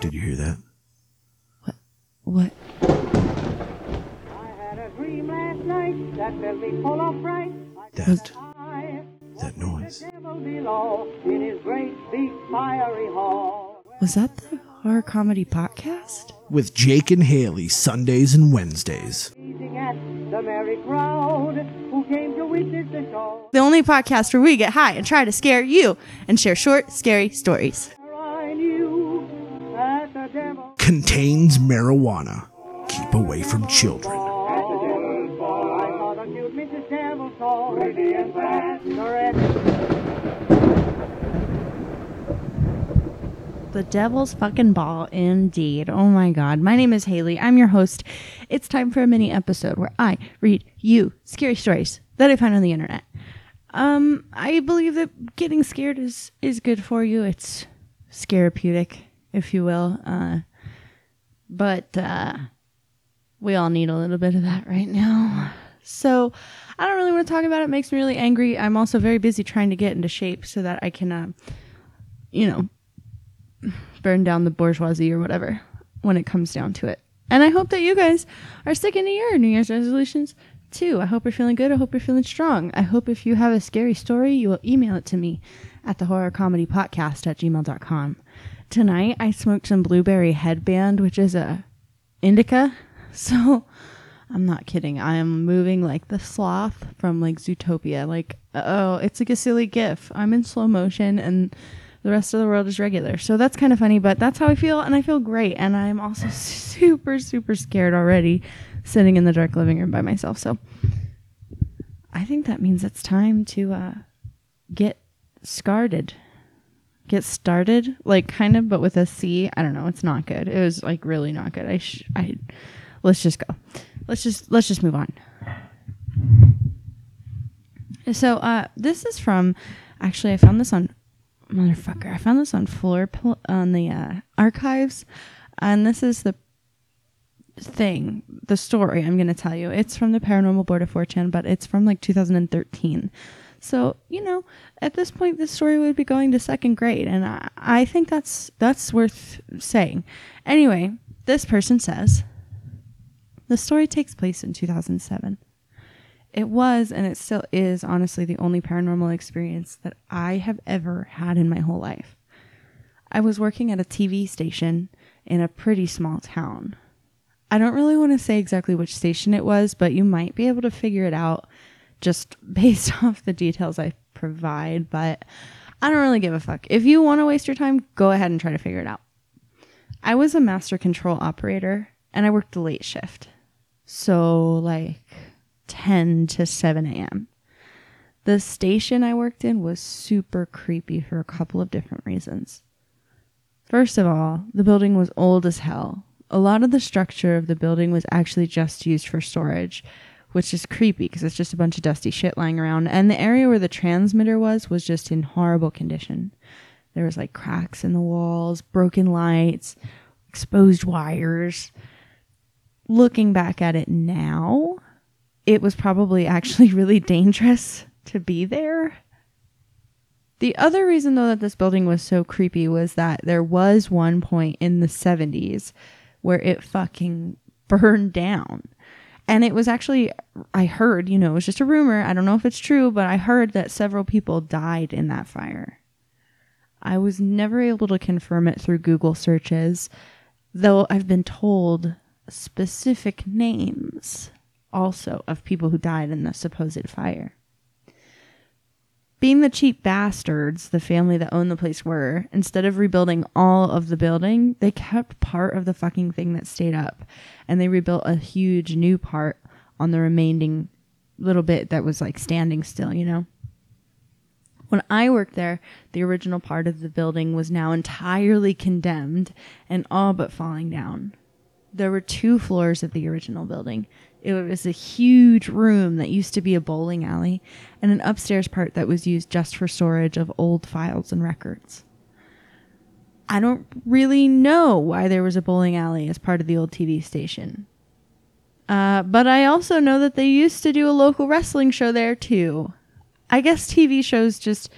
Did you hear that? What? What? I had a dream last night that filled me full of fright. I That- noise. the devil below in his great big fiery hall. Was that the horror comedy podcast? With Jake and Haley Sundays and Wednesdays. The merry crowd who came to witness the show. The only podcast where we get high and try to scare you and share short, scary stories. Contains marijuana. Keep away from children. The devil's fucking ball, indeed. Oh my god. My name is Haley. I'm your host. It's time for a mini episode where I read you scary stories that I find on the internet. Um, I believe that getting scared is is good for you. It's scarapeutic, if you will. Uh, but uh, we all need a little bit of that right now. So I don't really want to talk about it. it makes me really angry. I'm also very busy trying to get into shape so that I can, uh, you know, burn down the bourgeoisie or whatever when it comes down to it. And I hope that you guys are sticking to your New Year's resolutions too. I hope you're feeling good. I hope you're feeling strong. I hope if you have a scary story, you will email it to me at the horror comedy podcast at gmail.com. Tonight, I smoked some blueberry headband, which is a indica. So I'm not kidding. I am moving like the sloth from like Zootopia. Like, oh, it's like a silly gif. I'm in slow motion and the rest of the world is regular. So that's kind of funny, but that's how I feel and I feel great. And I'm also super, super scared already sitting in the dark living room by myself. So I think that means it's time to uh, get scarred. Get started, like kind of, but with a C. I don't know. It's not good. It was like really not good. I, sh- I, let's just go. Let's just let's just move on. So uh, this is from, actually, I found this on, motherfucker. I found this on floor pl- on the uh, archives, and this is the thing, the story I'm going to tell you. It's from the Paranormal Board of 4chan, but it's from like 2013. So you know, at this point, this story would be going to second grade, and I, I think that's that's worth saying. Anyway, this person says the story takes place in 2007. It was, and it still is, honestly, the only paranormal experience that I have ever had in my whole life. I was working at a TV station in a pretty small town. I don't really want to say exactly which station it was, but you might be able to figure it out just based off the details I provide. But I don't really give a fuck. If you want to waste your time, go ahead and try to figure it out. I was a master control operator and I worked the late shift. So, like 10 to 7 a.m. The station I worked in was super creepy for a couple of different reasons. First of all, the building was old as hell. A lot of the structure of the building was actually just used for storage, which is creepy because it's just a bunch of dusty shit lying around. And the area where the transmitter was was just in horrible condition. There was like cracks in the walls, broken lights, exposed wires. Looking back at it now, it was probably actually really dangerous to be there. The other reason, though, that this building was so creepy was that there was one point in the 70s where it fucking burned down. And it was actually, I heard, you know, it was just a rumor. I don't know if it's true, but I heard that several people died in that fire. I was never able to confirm it through Google searches, though I've been told specific names also of people who died in the supposed fire. Being the cheap bastards the family that owned the place were, instead of rebuilding all of the building, they kept part of the fucking thing that stayed up. And they rebuilt a huge new part on the remaining little bit that was like standing still, you know? When I worked there, the original part of the building was now entirely condemned and all but falling down. There were two floors of the original building. It was a huge room that used to be a bowling alley and an upstairs part that was used just for storage of old files and records. I don't really know why there was a bowling alley as part of the old TV station. Uh, but I also know that they used to do a local wrestling show there too. I guess TV shows just,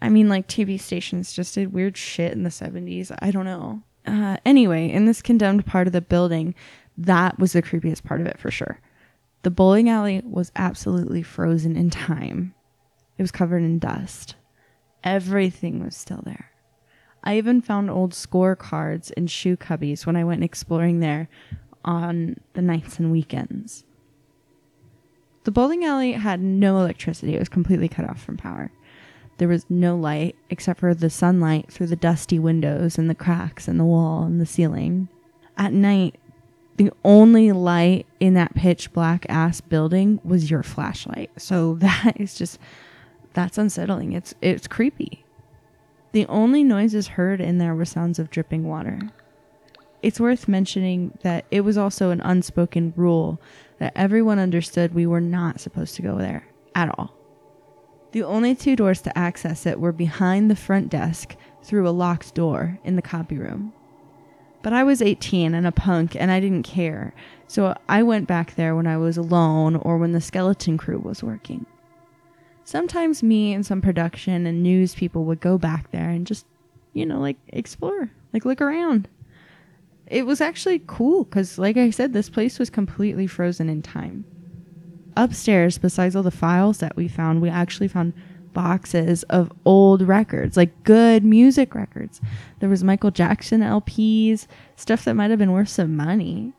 I mean, like TV stations just did weird shit in the 70s. I don't know. uh, anyway, in this condemned part of the building, that was the creepiest part of it for sure. The bowling alley was absolutely frozen in time. It was covered in dust. Everything was still there. I even found old scorecards and shoe cubbies when I went exploring there on the nights and weekends. The bowling alley had no electricity, it was completely cut off from power. There was no light except for the sunlight through the dusty windows and the cracks in the wall and the ceiling. At night, the only light in that pitch black ass building was your flashlight. So that is just that's unsettling. It's it's creepy. The only noises heard in there were sounds of dripping water. It's worth mentioning that it was also an unspoken rule that everyone understood we were not supposed to go there at all. The only two doors to access it were behind the front desk through a locked door in the copy room. But I was 18 and a punk and I didn't care, so I went back there when I was alone or when the skeleton crew was working. Sometimes me and some production and news people would go back there and just, you know, like explore, like look around. It was actually cool because, like I said, this place was completely frozen in time upstairs, besides all the files that we found, we actually found boxes of old records, like good music records. There was Michael Jackson LPs, stuff that might have been worth some money.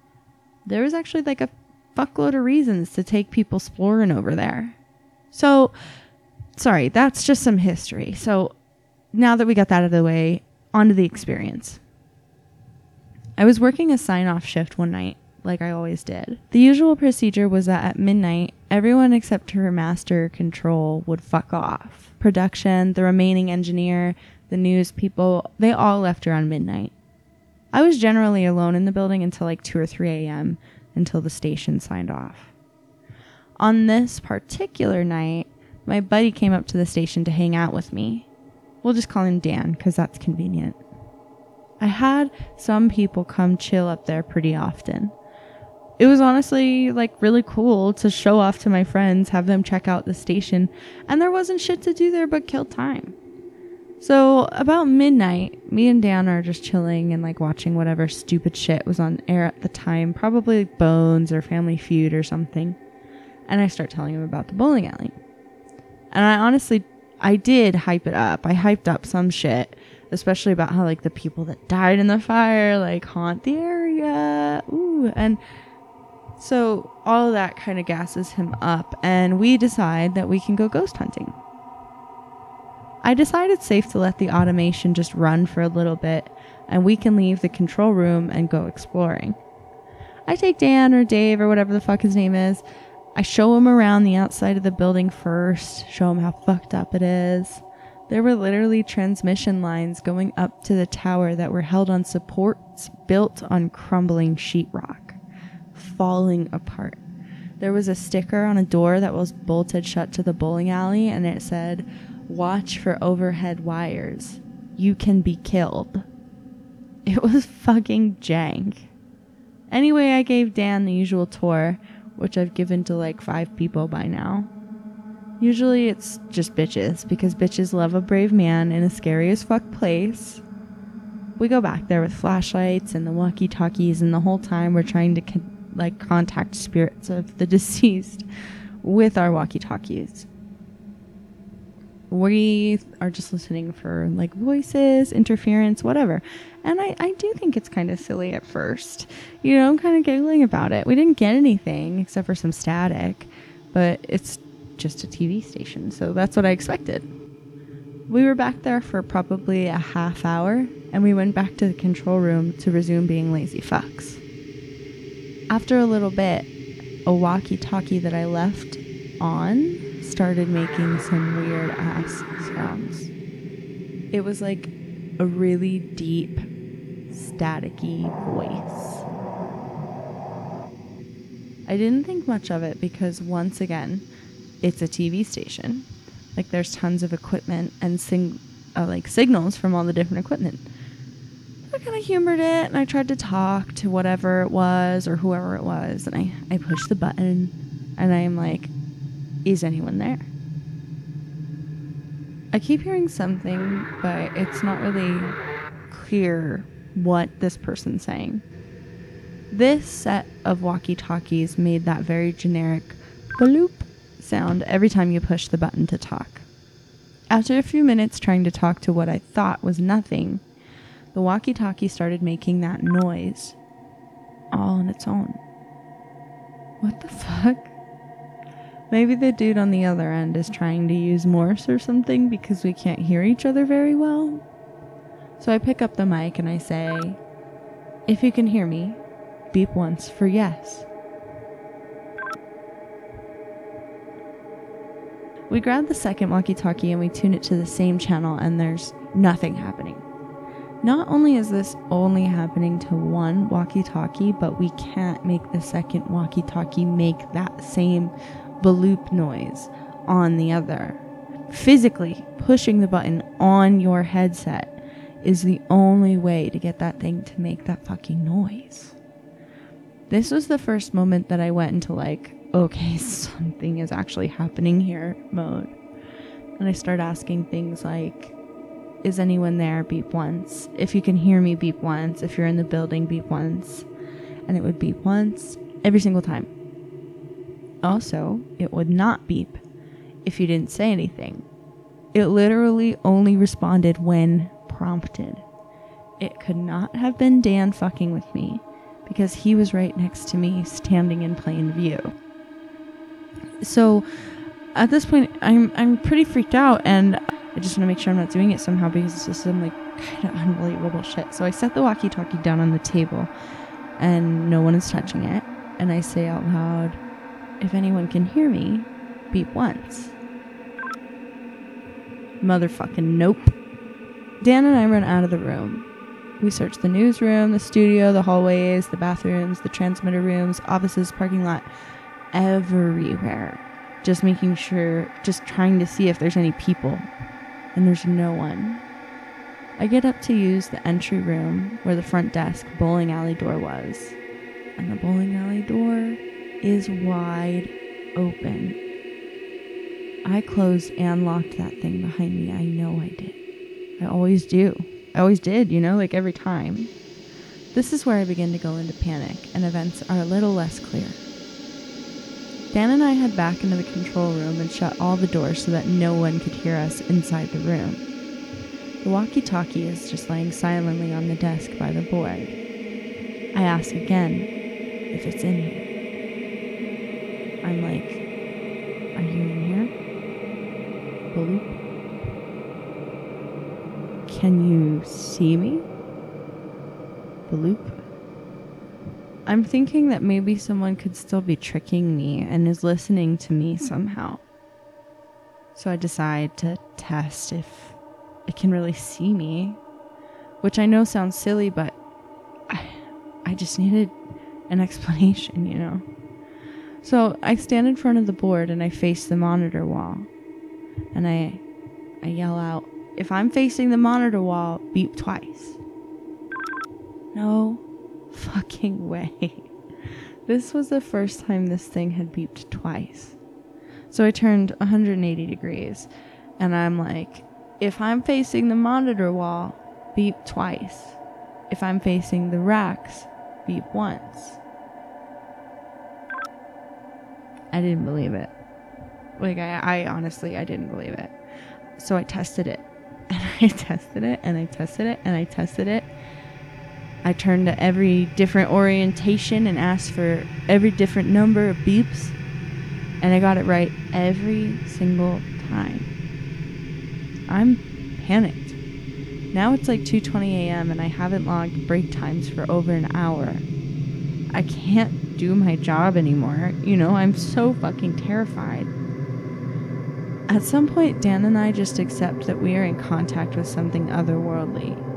There was actually like a fuckload of reasons to take people exploring over there. So, sorry, that's just some history. So, now that we got that out of the way, on to the experience. I was working a sign off shift one night like I always did. The usual procedure was that at midnight, everyone except her master control would fuck off. Production, the remaining engineer, the news people, they all left around midnight. I was generally alone in the building until like 2 or 3 a.m. until the station signed off. On this particular night, my buddy came up to the station to hang out with me. We'll just call him Dan because that's convenient. I had some people come chill up there pretty often it was honestly like really cool to show off to my friends, have them check out the station, and there wasn't shit to do there but kill time. So about midnight, me and Dan are just chilling and like watching whatever stupid shit was on air at the time, probably Bones or Family Feud or something. And I start telling him about the bowling alley. And I honestly I did hype it up. I hyped up some shit, especially about how like the people that died in the fire like haunt the area. Ooh, and so all of that kind of gasses him up, and we decide that we can go ghost hunting. I decide it's safe to let the automation just run for a little bit, and we can leave the control room and go exploring. I take Dan or Dave or whatever the fuck his name is. I show him around the outside of the building first, show him how fucked up it is. There were literally transmission lines going up to the tower that were held on supports built on crumbling sheetrock falling apart. There was a sticker on a door that was bolted shut to the bowling alley, and it said, Watch for overhead wires. You can be killed. It was fucking jank. Anyway, I gave Dan the usual tour, which I've given to like five people by now. Usually it's just bitches, because bitches love a brave man in a scary as fuck place. We go back there with flashlights and the walkie talkies, and the whole time we're trying to con- like contact spirits of the deceased with our walkie talkies. We are just listening for like voices, interference, whatever. And I, I do think it's kind of silly at first. You know, I'm kind of giggling about it. We didn't get anything except for some static, but it's just a TV station. So that's what I expected. We were back there for probably a half hour and we went back to the control room to resume being lazy fucks. After a little bit, a walkie talkie that I left on started making some weird ass sounds. It was like a really deep, staticky voice. I didn't think much of it because, once again, it's a TV station. Like, there's tons of equipment and sing- uh, like signals from all the different equipment. I kind of humored it and I tried to talk to whatever it was or whoever it was. And I, I pushed the button and I'm like, is anyone there? I keep hearing something, but it's not really clear what this person's saying. This set of walkie talkies made that very generic bloop sound every time you push the button to talk. After a few minutes trying to talk to what I thought was nothing, the walkie talkie started making that noise all on its own. What the fuck? Maybe the dude on the other end is trying to use Morse or something because we can't hear each other very well. So I pick up the mic and I say, If you can hear me, beep once for yes. We grab the second walkie talkie and we tune it to the same channel, and there's nothing happening. Not only is this only happening to one walkie talkie, but we can't make the second walkie talkie make that same bloop noise on the other. Physically pushing the button on your headset is the only way to get that thing to make that fucking noise. This was the first moment that I went into like, okay, something is actually happening here mode. And I start asking things like, is anyone there? Beep once. If you can hear me, beep once. If you're in the building, beep once. And it would beep once every single time. Also, it would not beep if you didn't say anything. It literally only responded when prompted. It could not have been Dan fucking with me because he was right next to me, standing in plain view. So at this point, I'm I'm pretty freaked out, and I just want to make sure I'm not doing it somehow because it's just some like kind of unbelievable shit. So I set the walkie-talkie down on the table, and no one is touching it, and I say out loud, "If anyone can hear me, beep once." Motherfucking nope. Dan and I run out of the room. We search the newsroom, the studio, the hallways, the bathrooms, the transmitter rooms, offices, parking lot, everywhere. Just making sure, just trying to see if there's any people. And there's no one. I get up to use the entry room where the front desk bowling alley door was. And the bowling alley door is wide open. I closed and locked that thing behind me. I know I did. I always do. I always did, you know, like every time. This is where I begin to go into panic, and events are a little less clear. Dan and I head back into the control room and shut all the doors so that no one could hear us inside the room. The walkie talkie is just laying silently on the desk by the board. I ask again if it's in here. I'm like, Are you in here? Bloop. Can you see me? Bloop. I'm thinking that maybe someone could still be tricking me and is listening to me hmm. somehow. So I decide to test if it can really see me, which I know sounds silly, but I, I just needed an explanation, you know? So I stand in front of the board and I face the monitor wall. And I I yell out, if I'm facing the monitor wall, beep twice. No fucking way. This was the first time this thing had beeped twice. So I turned 180 degrees and I'm like, if I'm facing the monitor wall, beep twice. If I'm facing the racks, beep once. I didn't believe it. Like I, I honestly I didn't believe it. So I tested it. And I tested it and I tested it and I tested it. I turned to every different orientation and asked for every different number of beeps. And I got it right every single time. I'm panicked. Now it's like 2:20 a.m. and I haven't logged break times for over an hour. I can't do my job anymore. You know, I'm so fucking terrified. At some point, Dan and I just accept that we are in contact with something otherworldly.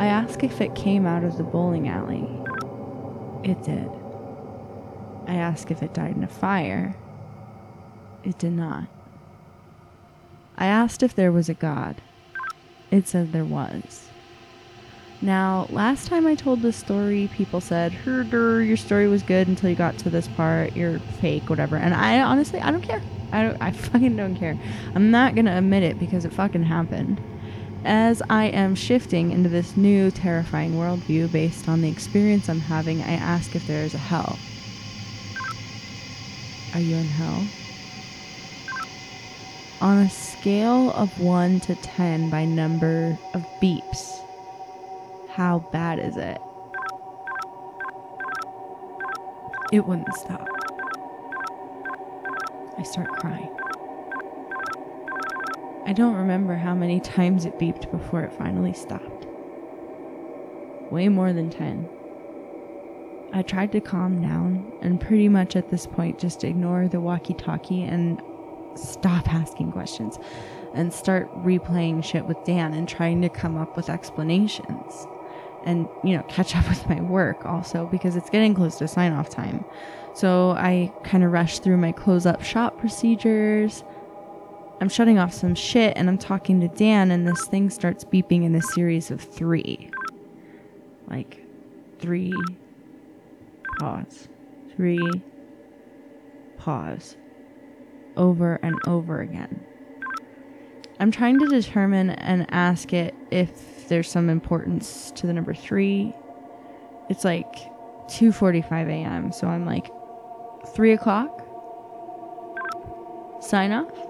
I ask if it came out of the bowling alley. It did. I ask if it died in a fire. It did not. I asked if there was a God. It said there was. Now, last time I told this story, people said, Herder, your story was good until you got to this part. You're fake, whatever. And I honestly, I don't care. I, don't, I fucking don't care. I'm not going to admit it because it fucking happened. As I am shifting into this new terrifying worldview based on the experience I'm having, I ask if there is a hell. Are you in hell? On a scale of 1 to 10 by number of beeps, how bad is it? It wouldn't stop. I start crying. I don't remember how many times it beeped before it finally stopped. Way more than 10. I tried to calm down and pretty much at this point just ignore the walkie talkie and stop asking questions and start replaying shit with Dan and trying to come up with explanations and you know catch up with my work also because it's getting close to sign off time. So I kind of rush through my close up shop procedures. I'm shutting off some shit and I'm talking to Dan and this thing starts beeping in a series of 3. Like 3 pause. 3 pause. Over and over again. I'm trying to determine and ask it if there's some importance to the number three. It's like 2:45 a.m. So I'm like, three o'clock. Sign off.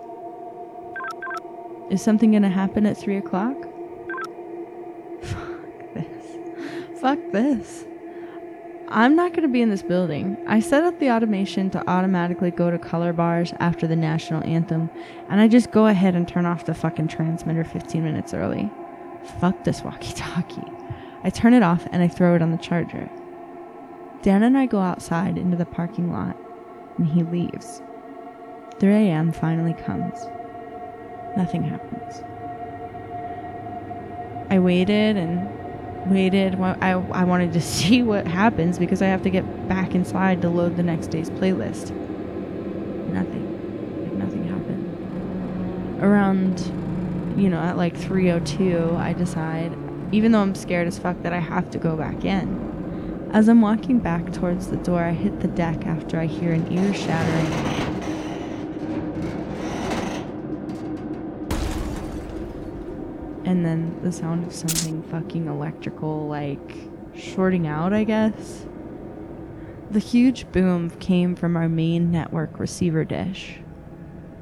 Is something gonna happen at three o'clock? Fuck this. Fuck this. I'm not to be in this building. I set up the automation to automatically go to color bars after the national anthem, and I just go ahead and turn off the fucking transmitter 15 minutes early. Fuck this walkie talkie. I turn it off and I throw it on the charger. Dan and I go outside into the parking lot, and he leaves. 3 a.m. finally comes. Nothing happens. I waited and waited. I, I wanted to see what happens because I have to get back inside to load the next day's playlist. Nothing. Nothing happened. Around, you know, at like 3:02, I decide, even though I'm scared as fuck, that I have to go back in. As I'm walking back towards the door, I hit the deck after I hear an ear shattering. And then the sound of something fucking electrical, like shorting out, I guess. The huge boom came from our main network receiver dish.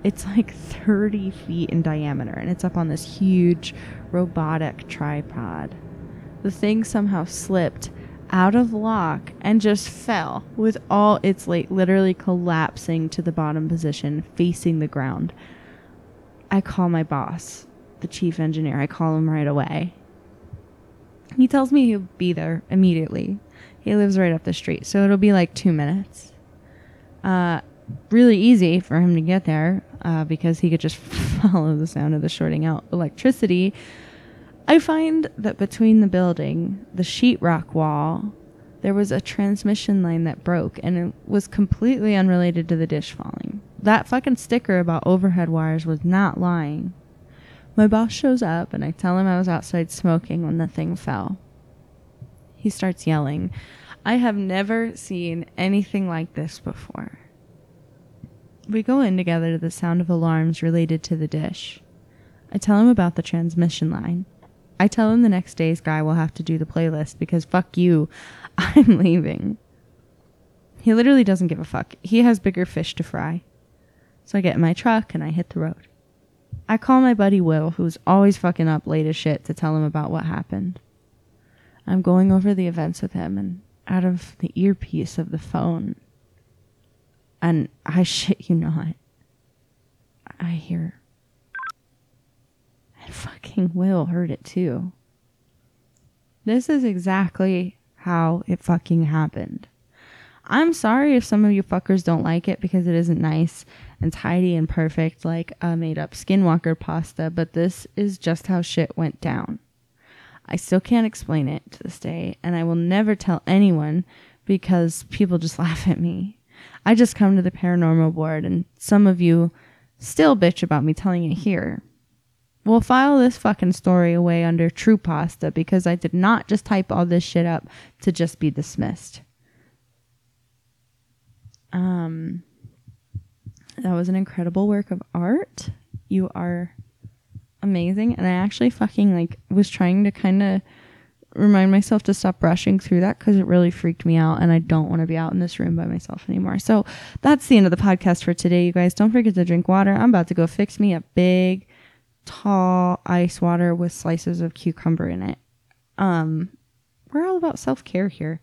It's like 30 feet in diameter and it's up on this huge robotic tripod. The thing somehow slipped out of lock and just fell with all its weight literally collapsing to the bottom position, facing the ground. I call my boss, the chief engineer. I call him right away. He tells me he'll be there immediately. He lives right up the street, so it'll be like two minutes. Uh, really easy for him to get there uh, because he could just follow the sound of the shorting out electricity. I find that between the building, the sheetrock wall, there was a transmission line that broke and it was completely unrelated to the dish falling. That fucking sticker about overhead wires was not lying. My boss shows up and I tell him I was outside smoking when the thing fell. He starts yelling. I have never seen anything like this before. We go in together to the sound of alarms related to the dish. I tell him about the transmission line. I tell him the next day's guy will have to do the playlist because fuck you, I'm leaving. He literally doesn't give a fuck. He has bigger fish to fry. So I get in my truck and I hit the road. I call my buddy Will, who's always fucking up late as shit, to tell him about what happened. I'm going over the events with him, and out of the earpiece of the phone, and I shit you not, I hear. And fucking Will heard it too. This is exactly how it fucking happened. I'm sorry if some of you fuckers don't like it because it isn't nice and tidy and perfect like a made up skinwalker pasta, but this is just how shit went down. I still can't explain it to this day, and I will never tell anyone because people just laugh at me. I just come to the paranormal board, and some of you still bitch about me telling it here. We'll file this fucking story away under True Pasta because I did not just type all this shit up to just be dismissed. Um, that was an incredible work of art. You are amazing. And I actually fucking like was trying to kind of remind myself to stop brushing through that because it really freaked me out and I don't want to be out in this room by myself anymore. So that's the end of the podcast for today, you guys. Don't forget to drink water. I'm about to go fix me a big, tall ice water with slices of cucumber in it. Um, we're all about self care here.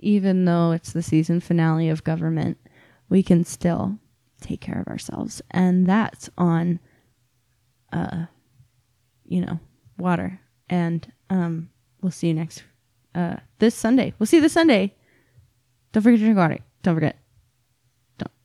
Even though it's the season finale of government, we can still take care of ourselves. And that's on, uh, you know, water. And um, we'll see you next, uh, this Sunday. We'll see you this Sunday. Don't forget to drink water. Don't forget.